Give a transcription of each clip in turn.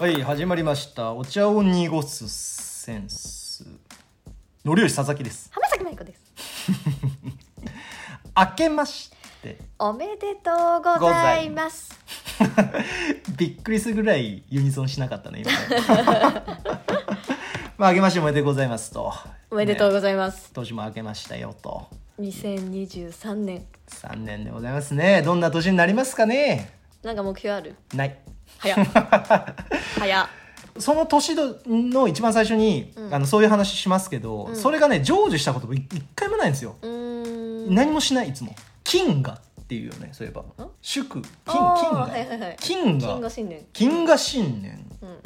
はい始まりました。お茶を濁すセンス。のりよし佐々木です。浜崎舞子です。明けまして。おめでとうございます。びっくりするぐらいユニゾンしなかったね今ね。まあ明けましておめでとうございますと。おめでとうねございます、年も明けましたよと。2023年。3年でございますね。どんな年になりますかね。なんか目標ある？ない早っ。早っ。その年の一番最初に、うん。あのそういう話しますけど、うん。それがね成就したこともい一回もないんですよ、うーん。何もしないいつも。金河っていうよねそういえば。祝金金あー河はいはいはい。金河金河新年。金河新年。うんうん。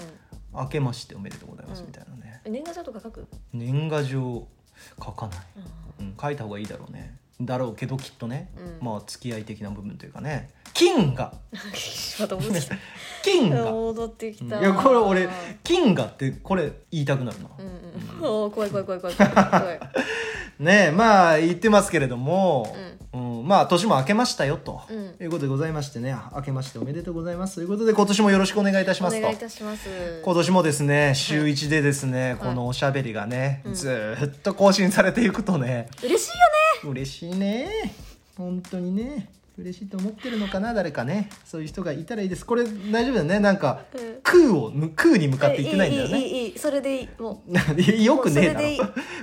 明けましておめでとうございますうんみたいなね、え年賀状とか書く？年賀状書かない、ううん、書いた方がいいだろうねだろうけどきっとね、うん。まあ付き合い的な部分というかね。金河ん また戻ってきた。金河戻ってきた。いやこれ俺金河ってこれ言いたくなるな、うんうん。おー怖い怖い怖い怖い怖い怖い ねえまあ言ってますけれども、うん。まあ年も明けましたよと、うん。いうことでございましてね。明けましておめでとうございます。ということで今年もよろしくお願いいたしおますと。願いいたします。今年もですね週1でですね、このおしゃべりがね、うん。ずーっと更新されていくとね。嬉しいよね嬉しいね。本当にね。嬉しいと思ってるのかな誰かね。そういう人がいたらいいです。これ大丈夫だね。なんか、うん。空を空に向かって言ってないんだよね。いいいいいい。それでいい。もう。よくねえだろ。いい。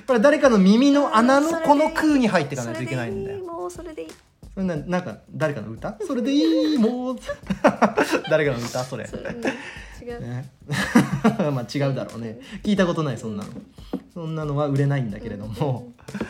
これ誰かの耳の穴のこの空に入っていかないといけないんだよ。もうそれでいい。ななんか誰かの歌？それでいいもう。誰かの歌？それ、うん、違う、ね、まあ違うだろうね。聞いたことないそんなの。そんなのは売れないんだけれども、うん。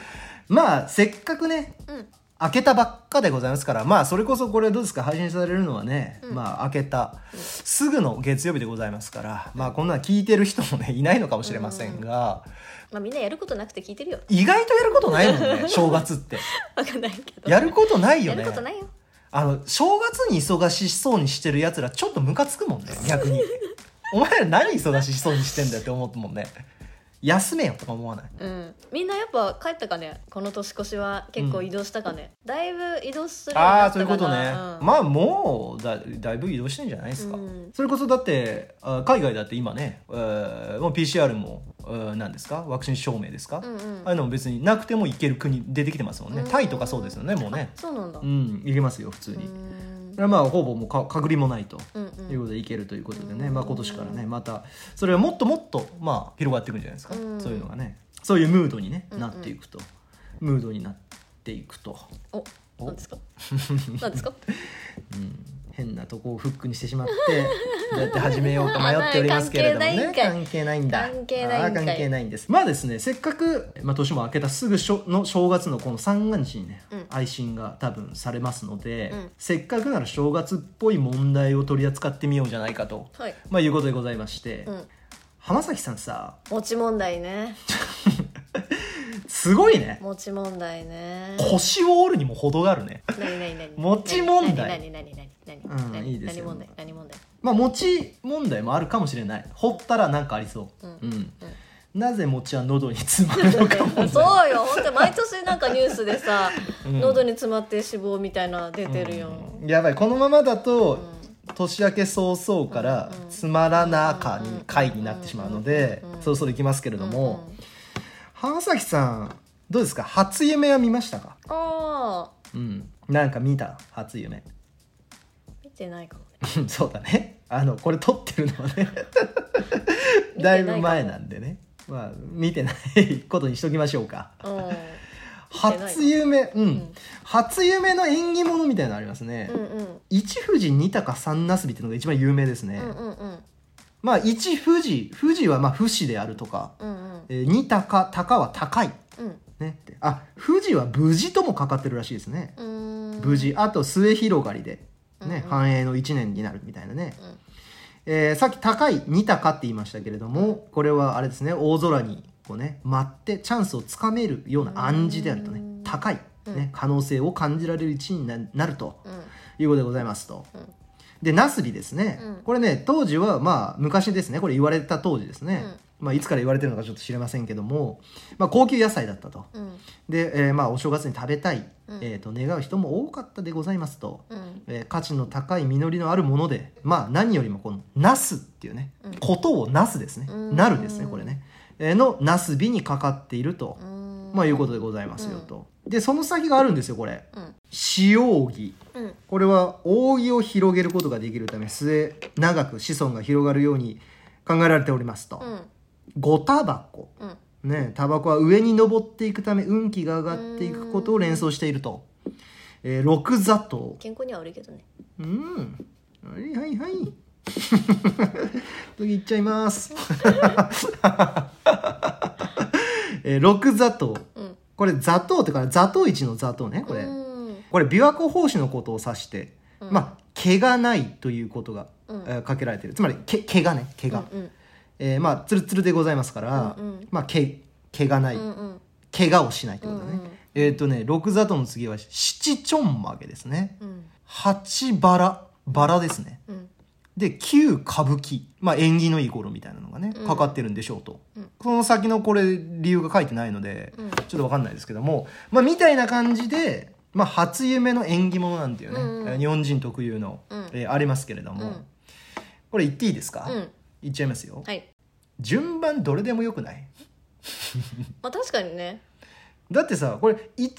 まあせっかくねうん。開けたばっかでございますからまあそれこそこれどうですか配信されるのはね、うん。まあ開けたすぐの月曜日でございますからまあこんなの聞いてる人もねいないのかもしれませんが、まあみんなやることなくて聞いてるよ。意外とやることないもんね 正月って。わかんないけど。やることないよやねることないよ。あの正月に忙しそうにしてるやつらちょっとムカつくもんね逆に。お前ら何忙しそうにしてんだよって思ったもんね休めよとか思わない？うん。みんなやっぱ帰ったかね？この年越しは結構移動したかね、だいぶ移動するようにああなったかそういうことね、なうん。まあもうだだいぶ移動してんじゃないですか、うん。それこそだってあ海外だって今ね、えーもう PCR も、えー何ですか？ワクチン証明ですか、うんうん。ああいうのも別になくても行ける国出てきてますもんね、うん。タイとかそうですよねもうね。そうなんだ。ううん行けますよ普通に、まあほぼもうか隔離もないと、いうことでいけるということでね、うん。まあ、今年からねまたそれはもっともっと、まあ、広がっていくんじゃないですか、うん。そういうのがね。そういうムードに、ね、なっていくと、ムードになっていくと、おお？なんですか？なんですか？うん、変なとこをフックにしてしまって どうやって始めようか迷っておりますけれどもね。関係ないんだ。関係ない関係ないんです。まあですねせっかく、まあ、年も明けたすぐしょの正月のこの三が日にね、うん。配信が多分されますので、うん。せっかくなら正月っぽい問題を取り扱ってみようじゃないかと、はい。まあ、いうことでございまして、うん。浜崎さんさ持ち問題ね。すごいね。持ち問題ね。腰を折るにも程があるね。何何何？持ち問題。何何何何？何？うん何？いいですよ。何問題？何問題？まあ餅問題もあるかもしれない。掘ったらなんかありそう、うん。うん。なぜ餅は喉に詰まるのか問題 そうよ。本当毎年なんかニュースでさ、うん。喉に詰まって死亡みたいな出てるよ、うん。やばい。このままだと、うん。年明け早々からうんつまらなかに回になってしまうのでうんそろそろいきますけれども、うん浜崎さんどうですか？初夢は見ましたか？ああうん。なんか見た？初夢。見てないかもね。そうだね。あのこれ撮ってるのはね。だいぶ前なんでね。まあ見てないことにしときましょうか。うん。初夢。うん、ん初夢の縁起物みたいなのありますね、うんうん。一富士二鷹三なすびっていうのが一番有名ですね、うんうんうん。まあ一富士富士はまあ不死であるとか、うんうん。えー二鷹鷹は高い。うん。ね。あ富士は無事ともかかってるらしいですね、無事。あと末広がりで、ね繁栄の一年になるみたいなね、うん。えーさっき高い二鷹って言いましたけれどもこれはあれですね大空にこうね待ってチャンスをつかめるような暗示であるとねうん。高い、うん。ね、可能性を感じられる一にななるとうん。いうことでございますと。うん。でナスビですね、うん。これね当時はまあ昔ですね。これ言われた当時ですね、まあ、いつから言われてるのかちょっと知れませんけども、まあ、高級野菜だったと。うん。で、えーまあ、お正月に食べたい、うん。えー、と願う人も多かったでございますと、うん。えー価値の高い実りのあるものでまあ何よりもこの「なす」っていうね、うん。ことをなすですね、うん。なるですねこれね、えーのなす日にかかっていると、うん。まあいうことでございますよと、でその先があるんですよこれ。うん。使用儀うん。これは扇を広げることができるため末長く子孫が広がるように考えられておりますと、うんごタバコ。うんねタバコは上に登っていくため運気が上がっていくことを連想していると、えー六砂糖。健康には悪いけどね。うん。はいはい。はい次いっちゃいます。えー六砂糖。うんこれ砂糖ってから砂糖一の砂糖ねこれ、うん。これ琵琶湖法師のことを指して、うん。まあ毛がないということが、うん。えーかけられている。つまり毛毛がね毛が、うんえーまあツルツルでございますから、うんうん。まあ毛毛がない、うんうん。怪我をしないってことだね、うんうん。えっ、とね六砂糖の次は七ちょんまげですね。うん。八バラバラですね。うん。で九歌舞伎。まあ縁起のいい頃みたいなのがねうん。かかってるんでしょうと、うん。この先のこれ理由が書いてないので、うん。ちょっとわかんないですけどもまあみたいな感じでまあ初夢の縁起物なんていうね、うん日本人特有の、うん。えーありますけれども、うん。これ言っていいですか、うん。言っちゃいますよ、はい順番どれでもよくない？まあ確かにね。だってさこれ1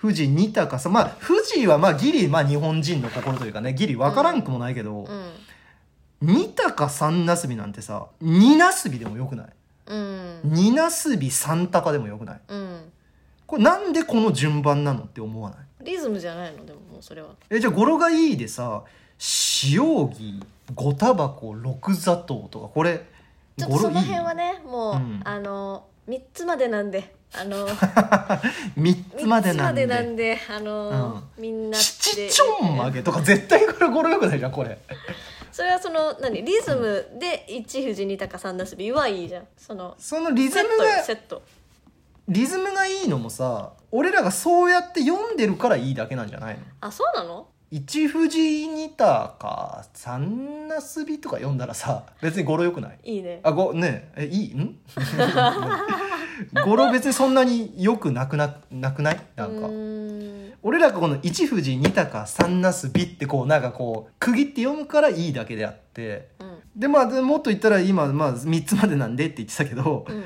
富士2高さまあ富士はまあギリまあ日本人の心というかねギリ分からんくもないけど、うん2高3なすびなんてさ2なすびでもよくない？うん。2なすび3高でもよくない？うん。これなんでこの順番なのって思わない？リズムじゃないの？でももうそれは。えじゃあ語呂がいいでさ塩木五タバコ六砂糖とかこれちょっとその辺はねねもう、うん。あの3つまでなんであの 3つまでなんで。三つまでなんであの、みんな七ちょんまげとか絶対これ語呂よくないじゃんこれ。それはその何？リズムで1富士2高3なすびはいいじゃん。そのそのリズムがセット。リズムがいいのもさ俺らがそうやって読んでるからいいだけなんじゃないの？あそうなの？一富士二高三なすびとか読んだらさ別に語呂よくない？いいね。あごねえいい？ん？語呂別にそんなによくなくななくない？なんか。俺らがこの一富士二高三なすびってこうなんかこう区切って読むからいいだけであって。うん。でまあでもっと言ったら今まあ3つまでなんでって言ってたけど、うん。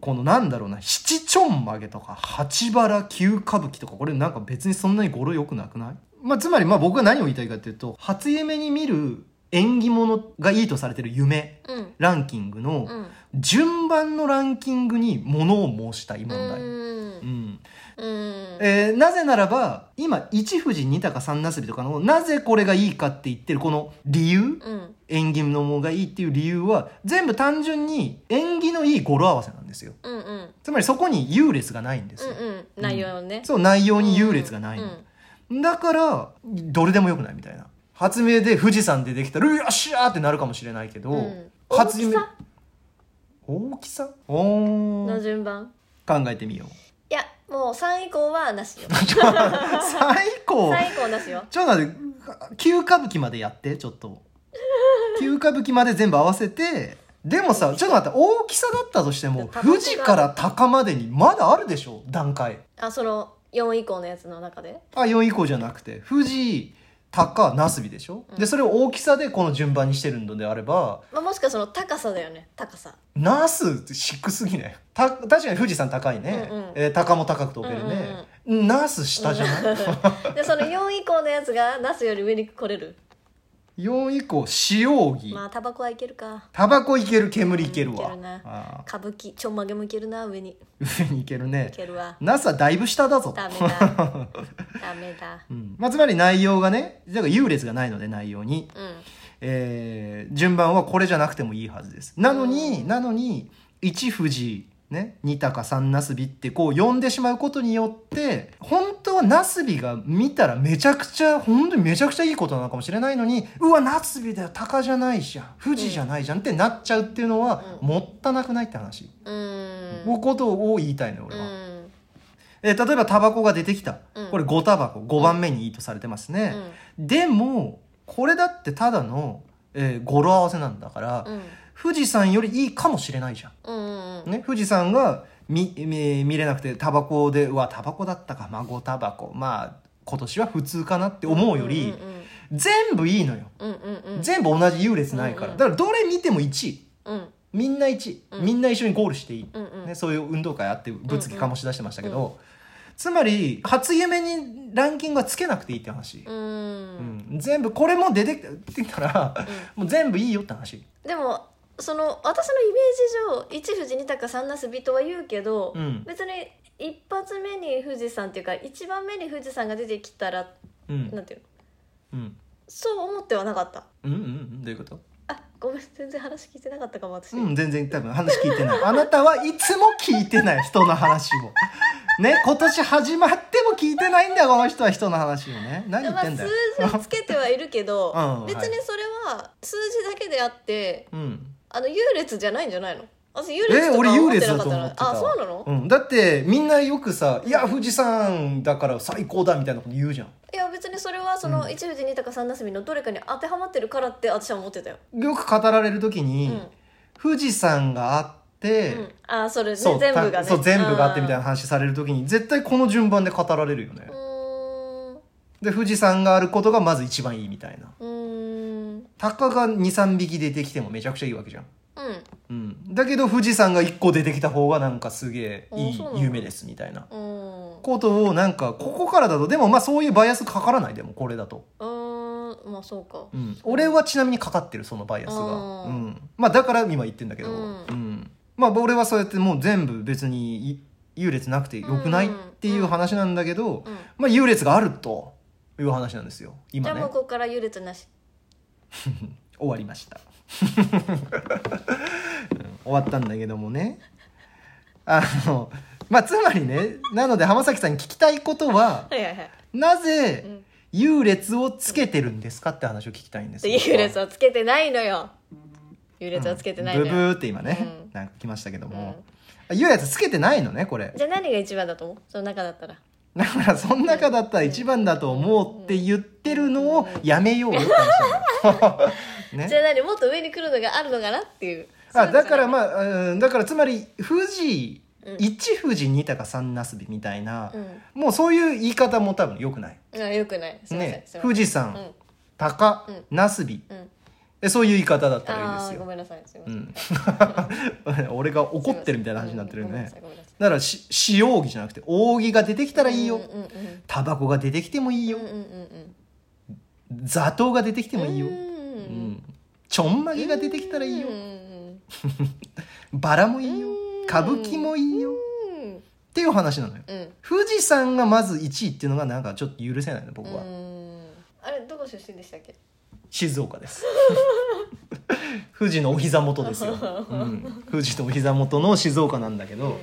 このなんだろうな七ちょんまげとか八原九歌舞伎とかこれなんか別にそんなに語呂良くなくない？まあつまりまあ僕が何を言いたいかっていうと初夢に見る縁起物がいいとされてる夢うん。ランキングのうん。順番のランキングに物を申したい問題。ううん。んうん。えーなぜならば今一富士二高三なすびとかのなぜこれがいいかって言ってるこの理由うん。縁起のもがいいっていう理由は全部単純に縁起のいい語呂合わせなんですよ。うんうん。つまりそこに優劣がないんですよ、うんうん。内容ね。そう内容に優劣がないの、うんだからどれでもよくないみたいな。発明で富士山でできたら「うよっしゃー!」ってなるかもしれないけど、うん。大初夢きさ？大きさ？おのー順番？考えてみよう。いやもう3以降はなしよ。最高3以降？なしよ。ちょっと待って旧歌舞伎までやってちょっと。旧歌舞伎まで全部合わせてでもさちょっと待って大きさだったとしても富士から高までにまだあるでしょ？段階。あその4以降のやつの中で。あ4以降じゃなくて富士高なすびでしょ、でそれを大きさでこの順番にしてるのであればまあ、もしかその高さだよね。高さ。ナスって低すぎねた確かに富士山高いね、うんうん。えー高も高く飛べるね、ナス下じゃない、でその4以降のやつがナスより上に来れる4以降塩木、まあタバコはいけるか。タバコいける煙いけるわ、うんいけるな。あ歌舞伎ちょんまげもいけるな上に。上にいけるね。けるわ。ナスはだいぶ下だぞダメだ。ダメだ。うん。まあ、つまり内容がねだから優劣がないので内容に、うん。えー順番はこれじゃなくてもいいはずです。なのに、なのに1富士ね二高三なすびってこう呼んでしまうことによって本当はなすびが見たらめちゃくちゃ本当にめちゃくちゃいいことなのかもしれないのにうわなすびだよ高じゃないじゃん富士じゃないじゃんってなっちゃうっていうのは、もったなくないって話、うことを言いたいのよ俺は。うん。えー例えばタバコが出てきた、うん。これ5タバコ5番目にいいとされてますね、でもこれだってただの、えー語呂合わせなんだから、うん富士山よりいいかもしれないじゃん。うんうんうん。ね、富士山が見見見れなくてタバコでうわタバコだったか。孫タバコ。まあ今年は普通かなって思うより、全部いいのよ、うんうんうん。全部同じ優劣ないから、うんうんだからどれ見ても1位。うん。みんな1位、うん。みんな一緒にゴールしていい、うんうん。ね、そういう運動会あって物議醸し出してましたけど、つまり初夢にランキングはつけなくていいって話、うん。うん。全部これも出てきたら、もう全部いいよって話。でもその私のイメージ上一富士二鷹三なすびとは言うけど、うん別に一発目に富士山っていうか一番目に富士山が出てきたらうんなんていうの？うんそう思ってはなかったうんうんうんどういうこと？あごめん全然話聞いてなかったかも私、うん、全然多分話聞いてない。あなたはいつも聞いてない、人の話を。ね、今年始まっても聞いてないんだよ、この人は人の話をね。何言っまあ、てんだよ。数字つけてはいるけど、うん別にそれは数字だけであってうん。あの優劣じゃないんじゃないの？私優劣え、とかだなかっってた。あそうなの、うん。だって、みんなよくさ、いや、富士山だから最高だみたいなこと言うじゃん。いや別にそれはその、一富士二鷹三なすびのどれかに当てはまってるからって私は思ってたよ、よく語られる時に、うん。富士山があって、うん、あそれね。そう全部がね。たそう全部があってみたいなな話される時に絶対この順番で語られるよね。で富士山があることがまず一番いいみたいな。うーんタカが23匹出てきてもめちゃくちゃいいわけじゃん。うん。うん、だけど富士山が1個出てきた方がなんかすげえいいあそうなの夢ですみたいな。うんことをなんかここからだとでもまあそういうバイアスかからないでもこれだと、うーんまあそうか。うん、俺はちなみにかかってるそのバイアスが、ううん。ん、まあだから今言ってんだけど、ううん。んまあ俺はそうやってもう全部別にい優劣なくてよくないっていう話なんだけど、うん。まあ優劣があるという話なんですよ。じゃあ今ねもうここから優劣なし 終わりました、う ん終わったんだけどもね。あのまあつまりねなので浜崎さんに聞きたいことはなぜうん。優劣をつけてるんですかって話を聞きたいんです優劣はつけてないのよ。優劣はつけてないのブブよ、ーって今ね、うん。なんか来ましたけども、優劣つけてないのねこれ。じゃあ何が一番だと思う？その中だったらだからその中だったら一番だと思うって言ってるのをやめようよってね じゃあ何もっと上に来るのがあるのかなっていう。あだからあまあ、うん、だからつまり富士うん一富士二鷹三なすびみたいな、うん。もうそういう言い方も多分よくない。あよくない。ね富士山、うん。鷹、うん。なすびうんえそういう言い方だったらいいあですよ。あごめんなさい。すいません、うん。俺が怒ってるみたいな話になってるよね。だからし使用着じゃなくて扇が出てきたらいいよ、タバコが出てきてもいいよ。うんうんうん砂糖が出てきてうんもいいよ、ちょんまげが出てきたらいいよ。バラもいいよ。うん。歌舞伎もいいよ。うんっていう話なのよ。うん。富士山がまず1位っていうのがなんかちょっと許せないの僕は、うん。あれどこ出身でしたっけ？静岡です。富士のお膝元ですよ、うん、富士のお膝元の静岡なんだけど、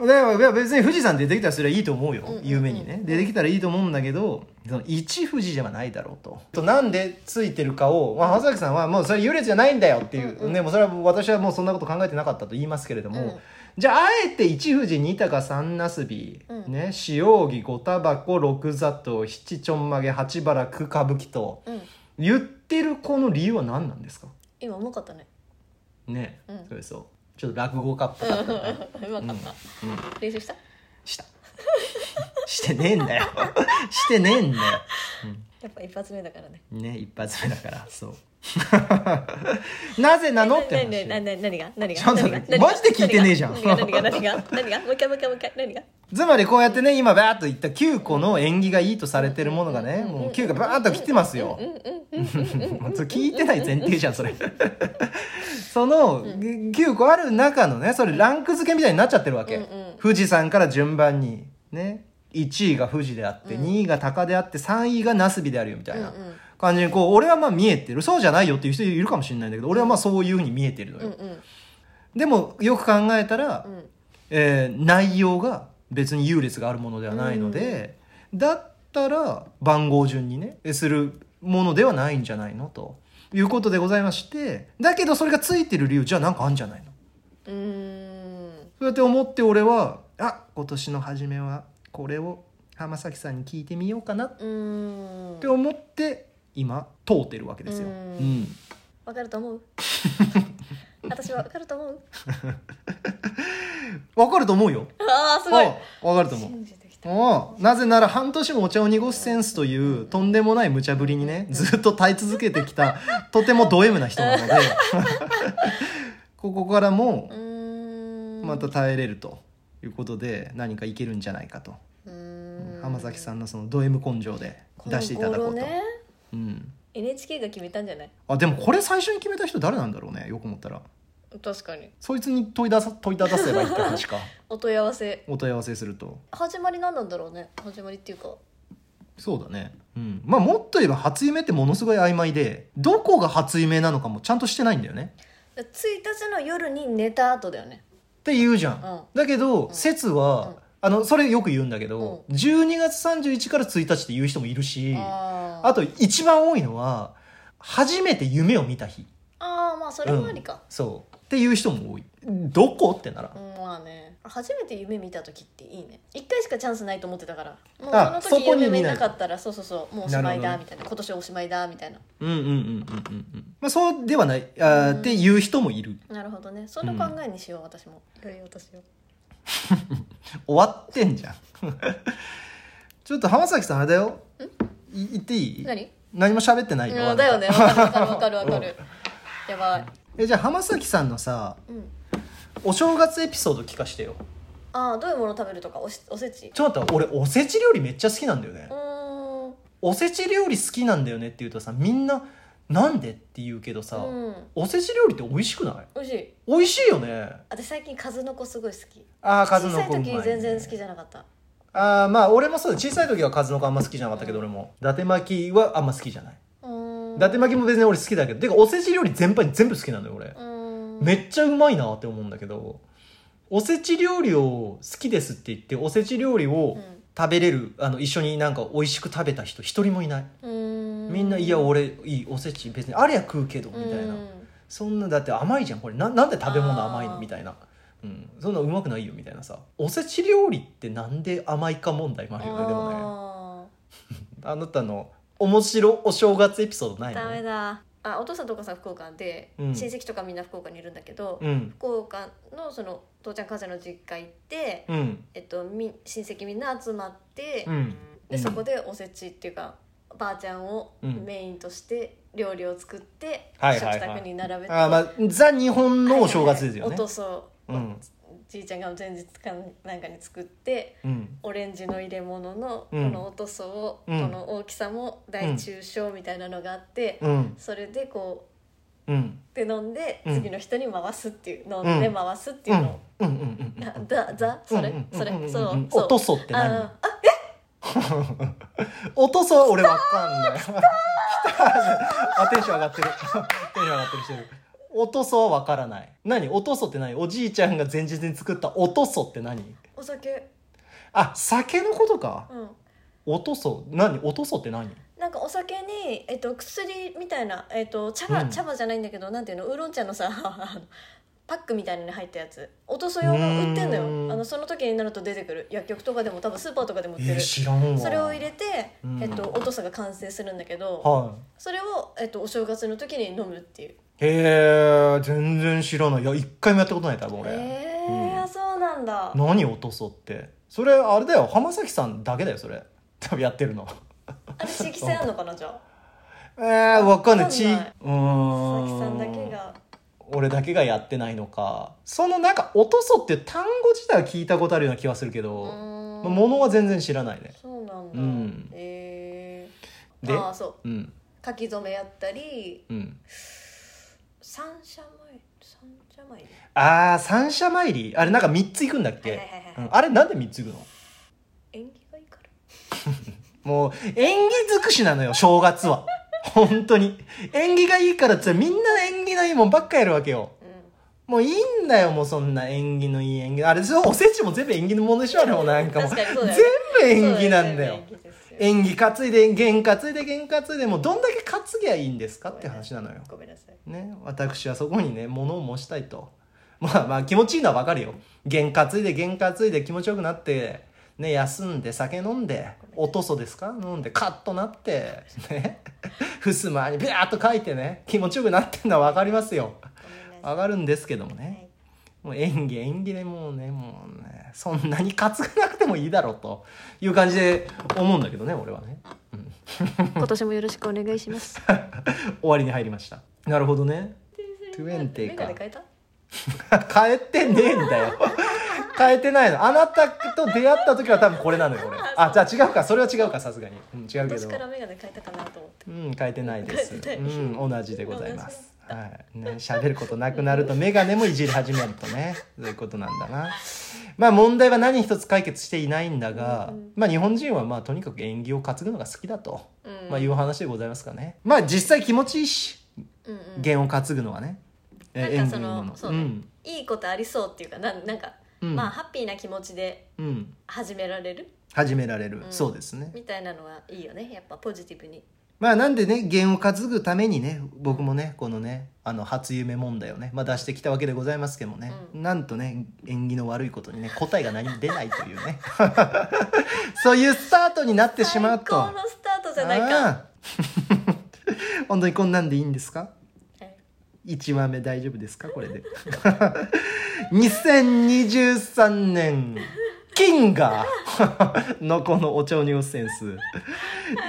だからいや別に富士山出てきたらそれはいいと思うよ、うんうんうん。夢にね。出てきたらいいと思うんだけどその一富士ではないだろうと。となんでついてるかを、まあ、浜崎さんはもうそれ優劣じゃないんだよっていう、うんうん。ね、もうそれは私はもうそんなこと考えてなかったと言いますけれども、うん。じゃああえて一富士二鷹三なすび、うん。ね塩木五タバコ六砂糖七ちょんまげ八バラ九歌舞伎と。うん言ってるこの理由は何なんですか？今重かったね。ね、うん。そうそう。ちょっと落語家っぽかったね、うまかった。練習した？した。してねえんだよ。してねえんだよ、やっぱ一発目だからね。うん、ね一発目だから。そう なぜなの？って話なななな何が？何が？ちょっと何が？マジで聞いてねえじゃん。何が？何が？何が？何が？もう一回もう一回もう一回何が？つまりこうやってね今バーッと言った9個の縁起がいいとされてるものがねもう9がバーッと来てますよ聞いてない前提じゃんそれその9個ある中のねそれランク付けみたいになっちゃってるわけ、富士山から順番にね1位が富士であって、2位が鷹であって3位が那須美であるよみたいな感じにこう俺はまあ見えてる。そうじゃないよっていう人いるかもしれないんだけど俺はまあそういうふうに見えてるのよ、うんうん。でもよく考えたら、うん。えー内容が別に優劣があるものではないので、だったら番号順にねするものではないんじゃないのということでございましてだけどそれがついてる理由じゃあなんかあるんじゃないの？うーん。そうやって思って俺はあ今年の初めはこれを浜崎さんに聞いてみようかなって思って今通ってるわけですよ。ううん。んわかると思う？私はわかると思う。わかると思うよ。ああすごい。うんわかると思う。信じてきた。おうなぜなら半年もお茶を濁すセンスというとんでもない無茶ぶりにねずっと耐え続けてきた とてもド M な人なのでここからもうーん。また耐えれるということで何かいけるんじゃないかと。うーん。浜崎さんのそのド M 根性で出していただこうと、ねうん、NHK が決めたんじゃない？あでもこれ最初に決めた人誰なんだろうねよく思ったら。確かに。そいつに問い出さ問いただせばいいって話か。お問い合わせ。お問い合わせすると。始まり何なんだろうね？始まりっていうか。そうだね。うん。まあもっと言えば初夢ってものすごい曖昧でどこが初夢なのかもちゃんとしてないんだよね。1日の夜に寝た後だよね。って言うじゃん、うん。だけど、説は、うんあのそれよく言うんだけど、12月31から1日って言う人もいるしああと一番多いのは初めて夢を見た日。あーまあそれもありか、そう。っていう人も多い。どこ？ってなら、うん。まあね。初めて夢見た時っていいね。一回しかチャンスないと思ってたから。もうあその時夢見見なかったらそうそうそう。もうおしまいだみたいな。今年おしまいだみたいな。うんうんうんうんうんうん。まあそうではない。あー、うん。っていう人もいる。なるほどね。その考えにしよう、私も。良い私を 終わってんじゃん。ちょっと浜崎さんあれだよ。い言っていい？何？何も喋ってないよ、うんだよね。わかるわかるわかるやばい。えじゃあ浜崎さんのさうん。お正月エピソード聞かしてよ。ああどういうもの食べるとか？おしおせち？ちょっと待って俺おせち料理めっちゃ好きなんだよね。おせち料理好きなんだよねって言うとさみんななんでって言うけどさ、うん。おせち料理って美味しくない？美味しい。美味しいよね。私最近数の子すごい好き。ああ数の子うまい、時全然好きじゃなかった。ああまあ俺もそうだ。小さい時は数の子あんま好きじゃなかったけど、俺も。伊達巻きはあんま好きじゃない。伊達巻きも別に俺好きだけどてかおせち料理全般に全部好きなのよ俺、めっちゃうまいなって思うんだけどおせち料理を好きですって言っておせち料理をうん。食べれるあの一緒になんか美味しく食べた人一人もいない、うーんみんないや俺いいおせち別にあれや食うけどみたいな、うん。そんなだって甘いじゃんこれ。ななんで食べ物甘いの？みたいな、うん、そんなうまくないよみたいなさ。おせち料理ってなんで甘いか問題もあるよねでもね。ああなたの面白お正月エピソードないの？ーダメだ。あお父さんとお母さん福岡で、うん。親戚とかみんな福岡にいるんだけど、うん。福岡のその父ちゃん母ちゃんの実家行って、うん。えっと、み親戚みんな集まって、うん。でそこでおせちっていうかばあちゃんをうん。メインとして料理を作って、はいはいはい。食卓に並べて、あーまあザ日本のお正月ですよね、おとそうん。じいちゃんが前日かなんかに作ってうん。オレンジの入れ物のこうん。のおとそを、うん。この大きさも大中小みたいなのがあって、うん。それでこううん。で飲んでうん。次の人に回すっていう、飲んで回すっていうの。を、うん。うん。うん。うん。なだざそれ、うん。うん。それ、うん。うん。そう。そうおとそって何？ああおとそは俺わかんない。来たあ、テンション上がってる。テンション上がってるしてる。おとそはわからない。何？おとそって何？おじいちゃんが前日に作ったおとそって何？お酒あ、酒のことか。うんおとそ。何？おとそって何？なんかお酒に、えっと、薬みたいな、えっと、茶葉、うん茶葉じゃないんだけどなんていうの？ウーロン茶のさ パックみたいに入ったやつおとそ用が売ってんのよあのその時になると出てくる薬局とかでも多分スーパーとかでも売ってえー、る、知らんわ。それを入れて、うんえっと、おとさが完成するんだけど、はそれを、えっと、お正月の時に飲むっていうい。へえ、全然知らない。いや、一回もやったことない、多分俺。ええうんあそうなんだ何おとそって。それ、あれだよ。浜崎さんだけだよ、それ。多分やってるの。あれ地域性あんのかなじゃあ？えー、わかんない。わかんないちうーん。佐々木さんだけが俺だけがやってないのか。そのなんか「おとそ」っていう単語自体は聞いたことあるような気はするけうど、ものは全然知らないね。そうなんだ、うん。ええで？ああそう。うん。書き初めやったりうん。三社前三社前？ああ三社参り。あれなんか3つ行くんだっけ、はいはいはいはい。うん。あれなんで3つ行くの？縁起がいいから。もう縁起尽くしなのよ正月は本当に。縁起がいいからってみんな縁起のいいもんばっかやるわけよ。うもういいんだよもうそんな縁起のいい縁起あれそうおせちも全部縁起のものでしょあれもなんかもう。全よ部ん縁起なんだよ。縁起担いで弦担いで弦担いでもうどんだけ担ぎゃいいんですかって話なのよ。ごめんなさい。ね私はそこにね物を申したいと。まあまあ気持ちいいのはわかるよ。弦担いで弦担いで気持ちよくなってね休んで酒飲んでおとそですか？飲んでカッとなってね。襖にビャーっと書いてね。気持ちよくなってんのは分かりますよ。上がるんですけどもね、はい。もう演技演技でもうねもうねそんなに担がなくてもいいだろうという感じで思うんだけどね俺はね、うん、今年もよろしくお願いします。終わりに入りました。なるほどね。20メか変えてねえんだよ変えてないの。あなたと出会った時は多分これなのよこれ あじゃあ違うか。それは違うかさすがに、うん、違うけ今どうん変えてないです。うん同じでございます。はい。ね喋ることなくなると眼鏡もいじり始めるとねそういうことなんだな。まあ問題は何一つ解決していないんだが、うんまあ日本人はまあとにかく縁起を担ぐのが好きだと、うん。まあいうお話でございますかね。まあ実際気持ちいいしうんうん。弦を担ぐのはね、えなんかそのそうん。いいことありそうっていうかなんなんかうん。まあハッピーな気持ちでうん。始められる？始められる、うん。そうですね。みたいなのはいいよね。やっぱポジティブに。まあなんでね弦を担ぐためにね僕もねこのねあの初夢問題をね、まあ、出してきたわけでございますけどもね、なんとね縁起の悪いことにね答えが何も出ないというね。そういうスタートになってしまうと。最高のスタートじゃないか。ああ 本当にこんなんでいいんですか？はい1話目大丈夫ですか？これで。2023年金が のこのお茶を濁すセンス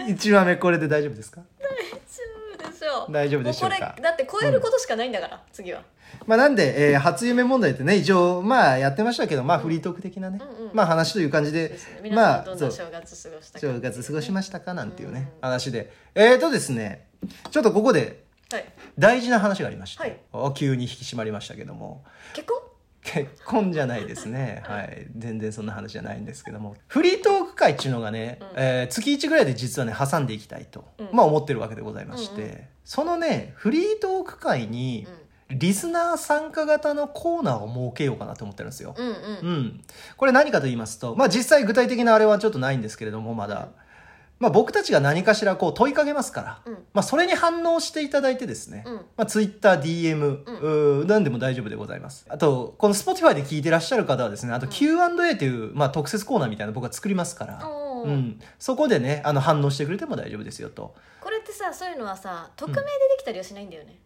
1話目これで大丈夫ですか？大丈夫でしょう。大丈夫でしょうか？もこれだって超えることしかないんだから、次は。まあなんで、えー初夢問題ってね一応まあやってましたけどまあフリートーク的なね、うんうん。まあ話という感じでですね。まあどんな正月過ごしたか。正月過ごしましたかなんていうね、うん。話で。えーとですねちょっとここではい。大事な話がありまして、はい。あ急に引き締まりましたけども。結婚？結婚じゃないですね。はい。全然そんな話じゃないんですけども。フリートーク会っていうのがね、うん。えー月1ぐらいで実はね挟んでいきたいと、うん。まあ思ってるわけでございまして、うんうん。そのねフリートーク会にリスナー参加型のコーナーを設けようかなと思ってるんですよ、うんうん。うん、これ何かと言いますと、まあ、実際具体的なあれはちょっとないんですけれどもまだ、まあ、僕たちが何かしらこう問いかけますから、うん。まあ、それに反応していただいてですね、うん。まあ、TwitterDM、うー何でも大丈夫でございます。あとこの Spotify で聞いてらっしゃる方はですねあと Q&A という、まあ、特設コーナーみたいなの僕は作りますから、うん、そこでねあの反応してくれても大丈夫ですよと。これってさそういうのはさ匿名でできたりはしないんだよね、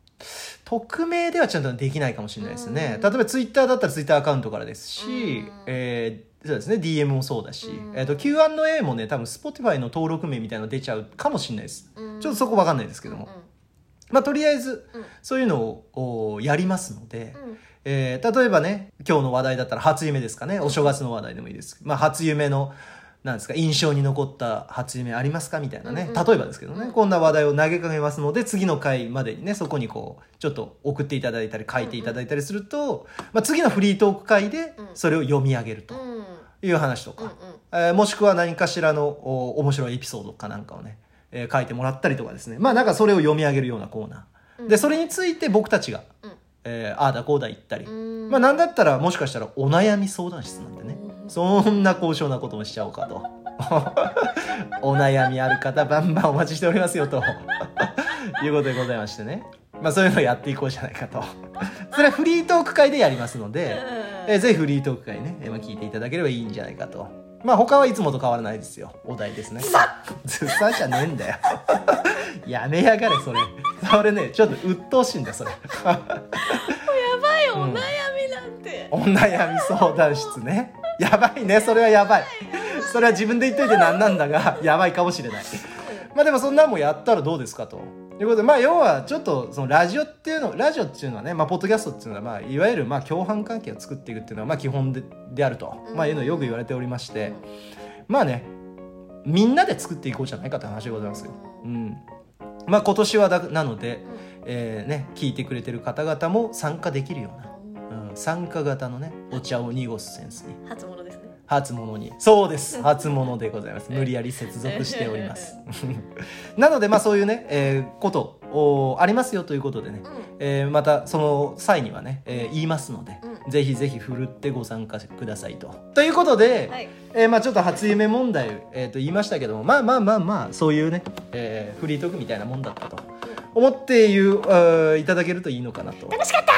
匿名ではちゃんとできないかもしれないですね。うん。例えばツイッターだったらツイッターアカウントからですし、うん。えーそうですね DM もそうだし、うん。えー、と Q&A もね多分 Spotify の登録名みたいなの出ちゃうかもしれないです、うん。ちょっとそこわかんないですけども、うんまあとりあえずうん。そういうのをおやりますので、うん。えー例えばね今日の話題だったら初夢ですかね。お正月の話題でもいいです、まあ、初夢のなんですか印象に残った初夢ありますかみたいなね、うんうん。例えばですけどね、うん。こんな話題を投げかけますので次の回までにねそこにこうちょっと送っていただいたり書いていただいたりすると、まあ、次のフリートーク回でうん。それを読み上げるとうん。いう話とか、うんうんえーもしくは何かしらのお面白いエピソードかなんかをね、えー書いてもらったりとかですね。まあなんかそれを読み上げるようなコーナー、うん。でそれについて僕たちが、うん。えーああだこうだ言ったり、うん。まあなんだったらもしかしたらお悩み相談室なんでね、うんそんな高尚なこともしちゃおうかと。お悩みある方バンバンお待ちしておりますよと。いうことでございましてね。まあそういうのをやっていこうじゃないかと。それはフリートーク会でやりますので、えーぜひフリートーク会ね、えーまあ、聞いていただければいいんじゃないかと。まあ他はいつもと変わらないですよ。お題ですね。ずさじゃねえんだよ。やめやがれそれ。それねちょっと鬱陶しいんだよそれ。やばいお悩みなんて、お悩み相談室ねやばいねそれはやばい。それは自分で言っといてなんなんだがやばいかもしれない。まあでもそんなんもやったらどうですかと。いうことでまあ要はちょっとそのラジオっていうのラジオっていうのはねまあポッドキャストっていうのはまあいわゆるまあ共犯関係を作っていくっていうのはまあ基本でであると、まあいうのをよく言われておりまして、まあねみんなで作っていこうじゃないかという話でございますよ。うん。まあ今年はだなので、えーね、聞いてくれてる方々も参加できるような、うん、参加型のねお茶を濁すセンスに。初物ですね。初物に。そうです。初物でございます。無理やり接続しております。なのでまあそういうね、えーことおありますよということでね、うん。えーまたその際にはね、えー言いますので、うん。ぜひぜひふるってご参加くださいと。ということで、はい。えーまあちょっと初夢問題、えー、と言いましたけどもまあまあまあまあそういうね、えーフリートークみたいなもんだったと思って言ういただけるといいのかなと。楽しかった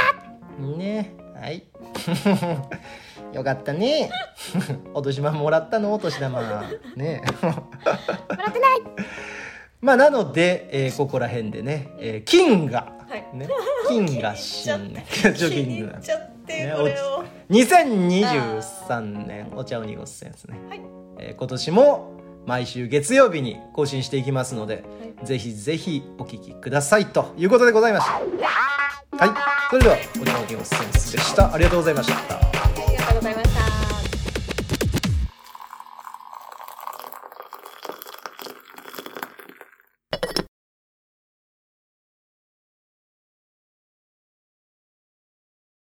ね。はい。よかったね。お年玉もらったの？お年玉。ね。もらってない。まあなので、えーここら辺でね、えー金が、はい。ね、金が新 気に金がねこれを。2023年お茶を濁すセンスね、はい。えー今年も毎週月曜日に更新していきますので、ぜひぜひお聞きくださいということでございました。はいそれではお茶を濁すセンスでした。ありがとうございました。ありがとうございました。